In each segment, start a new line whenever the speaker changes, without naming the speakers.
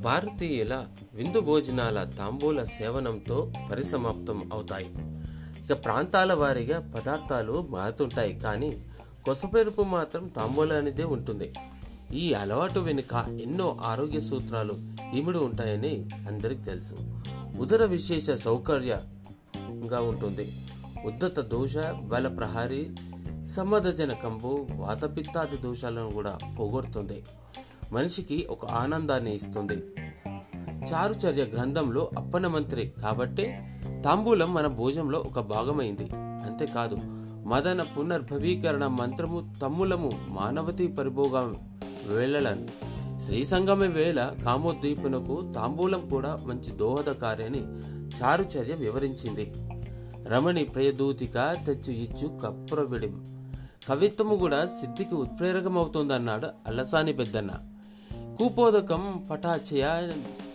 భారతీయుల విందు భోజనాల తాంబూల సేవనంతో పరిసమాప్తం అవుతాయి. ఇక ప్రాంతాల వారీగా పదార్థాలు మారుతుంటాయి కానీ కొసపెరుపు మాత్రం తాంబూలానిదే ఉంటుంది. ఈ అలవాటు వెనుక ఎన్నో ఆరోగ్య సూత్రాలు ఇమిడి ఉంటాయని అందరికి తెలుసు. ఉదర విశేష సౌకర్యంగా ఉంటుంది. ఉద్దత దోష బల సమదజన కంబు వాతపిత్తాది దోషాలను కూడా పోగొడుతుంది. మనిషికి ఒక ఆనందాన్ని ఇస్తుంది. చారుచర్య గ్రంథంలో అప్పన మంత్రి కాబట్టే తాంబూలం మన భోజంలో ఒక భాగమైంది. అంతేకాదు మదన పునర్భవీకరణ మంత్రము తమ్ములము మానవతీ పరిభోగం వేళలను. శ్రీ సంగమ వేళ కామోద్దీపునకు తాంబూలం కూడా మంచి దోహదకార్యని చారుచర్య వివరించింది. రమణి ప్రియదూతిక తెచ్చు ఇచ్చు కప్రవిడిం. కవిత్వము కూడా సిద్ధికి ఉత్ప్రేరకమవుతుందన్నాడు అల్లసాని పెద్దన్న. కూపోదకం పటాచయ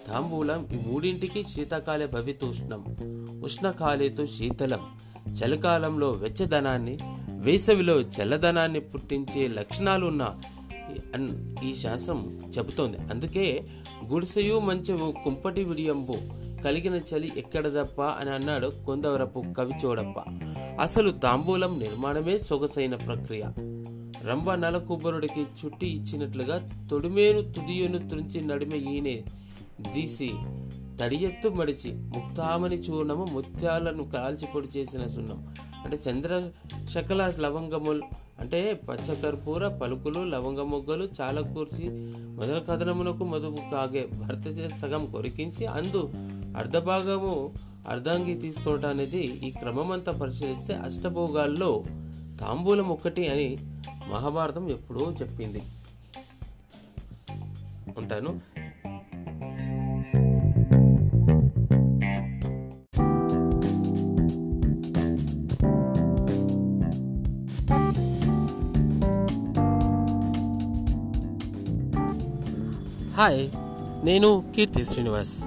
తాంబూలం ఈ మూడింటికి శీతాకాల భవితూష్ణం ఉష్ణకాలేతో శీతలం. చలికాలంలో వెచ్చదనాన్ని వేసవిలో చల్లదనాన్ని పుట్టించే లక్షణాలు ఉన్న ఈ- అన్- ఈ శాస్త్రం చెబుతోంది. అందుకే గుడిసెయు మంచము కుంపటి విడియంబు కలిగిన చలి ఎక్కడ తప్ప అని అన్నాడు కొందవరపు కవి చోడప్ప. అసలు తాంబూలం నిర్మాణమే సొగసైన ప్రక్రియ. రంభ నలకుబరుడికి చుట్టి ఇచ్చినట్లుగా తొడిమేను తుదియును తుంచి నడిమ ఈనే దీసి తడియెత్తు మడిచి ముక్తామని చూర్ణము ముత్యాలను కాల్చి పొడి చేసిన సున్నం. అంటే చంద్ర శకల లవంగములు అంటే పచ్చకర్పూర పలుకులు లవంగ మొగ్గలు చాలా కూర్చి మొదల కథనమునకు మధువు కాగే భర్త చేసి సగం కొరికించి అందు అర్ధభాగము అర్ధాంగి తీసుకోవటం అనేది ఈ క్రమం అంతా పరిశీలిస్తే అష్టభోగాల్లో తాంబూలం ఒక్కటి అని మహాభారతం ఎప్పుడో చెప్పింది. ఉంటాను. హాయ్ నేను కీర్తి శ్రీనివాస్.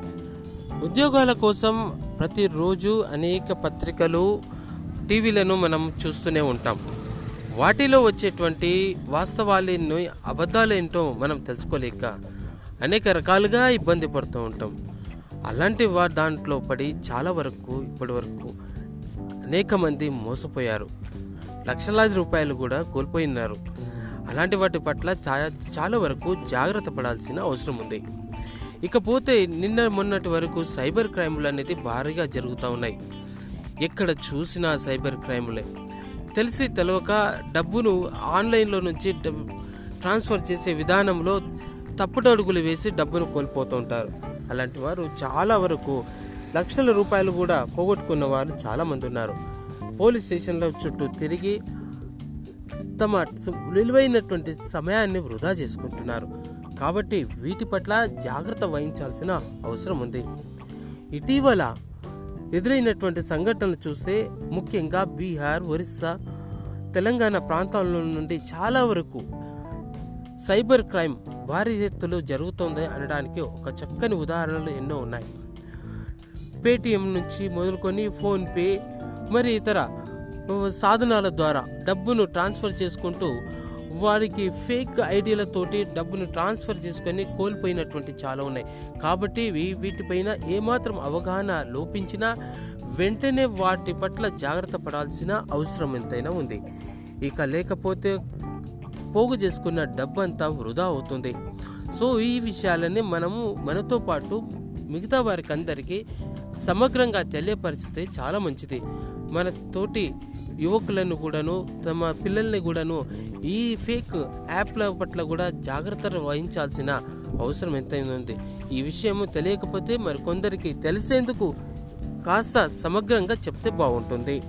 ఉద్యోగాల కోసం ప్రతిరోజు అనేక పత్రికలు టీవీలను మనం చూస్తూనే ఉంటాం. వాటిలో వచ్చేటువంటి వాస్తవాలేనో అబద్ధాలేంటో మనం తెలుసుకోలేక అనేక రకాలుగా ఇబ్బంది పడుతూ ఉంటాం. అలాంటి వా దాంట్లో పడి చాలా వరకు ఇప్పటి వరకు అనేక మంది మోసపోయారు. లక్షలాది రూపాయలు కూడా కోల్పోయినారు. అలాంటి వాటి పట్ల చాలా చాలా వరకు జాగ్రత్త పడాల్సిన అవసరం ఉంది. ఇకపోతే నిన్న మొన్నటి వరకు సైబర్ క్రైములు అనేది భారీగా జరుగుతూ ఉన్నాయి. ఎక్కడ చూసినా సైబర్ క్రైములే. తెలిసి తెలవక డబ్బును ఆన్లైన్లో నుంచి డబ్- ట్రాన్స్ఫర్ చేసే విధానంలో తప్పుడు అడుగులు వేసి డబ్బును కోల్పోతూ ఉంటారు అలాంటి వారు చాలా వరకు లక్షల రూపాయలు కూడా పోగొట్టుకున్న వారు చాలామంది ఉన్నారు. పోలీస్ స్టేషన్ల చుట్టూ తిరిగి తమ విలువైనటువంటి సమయాన్ని వృధా చేసుకుంటున్నారు. కాబట్టి వీటి పట్ల జాగ్రత్త వహించాల్సిన అవసరం ఉంది. ఇటీవల ఎదురైనటువంటి సంఘటనలు చూస్తే ముఖ్యంగా బీహార్ ఒరిస్సా తెలంగాణ ప్రాంతాల నుండి చాలా వరకు సైబర్ క్రైమ్ భారీ ఎత్తులో జరుగుతుంది అనడానికి ఒక చక్కని ఉదాహరణలు ఎన్నో ఉన్నాయి. పేటిఎం నుంచి మొదలుకొని ఫోన్పే మరి ఇతర సాధనాల ద్వారా డబ్బును ట్రాన్స్ఫర్ చేసుకుంటూ వారికి ఫేక్ ఐడియాలతోటి డబ్బును ట్రాన్స్ఫర్ చేసుకొని కోల్పోయినటువంటి చాలా ఉన్నాయి. కాబట్టి వీటిపైన ఏమాత్రం అవగాహన లోపించినా వెంటనే వాటి పట్ల జాగ్రత్త పడాల్సిన అవసరం ఎంతైనా ఉంది. ఇక లేకపోతే పోగు చేసుకున్న డబ్బంతా వృధా అవుతుంది. సో ఈ విషయాలన్నీ మనము మనతో పాటు మిగతా వారికి అందరికీ సమగ్రంగా తెలియపరిస్తే చాలా మంచిది. మన తోటి యువకులను కూడాను తమ పిల్లల్ని కూడాను ఈ ఫేక్ యాప్ల పట్ల కూడా జాగ్రత్తలు వహించాల్సిన అవసరం ఎంతైనా ఉంది ఈ విషయం తెలియకపోతే మరి కొందరికి తెలిసేందుకు కాస్త సమగ్రంగా చెప్తే బాగుంటుంది.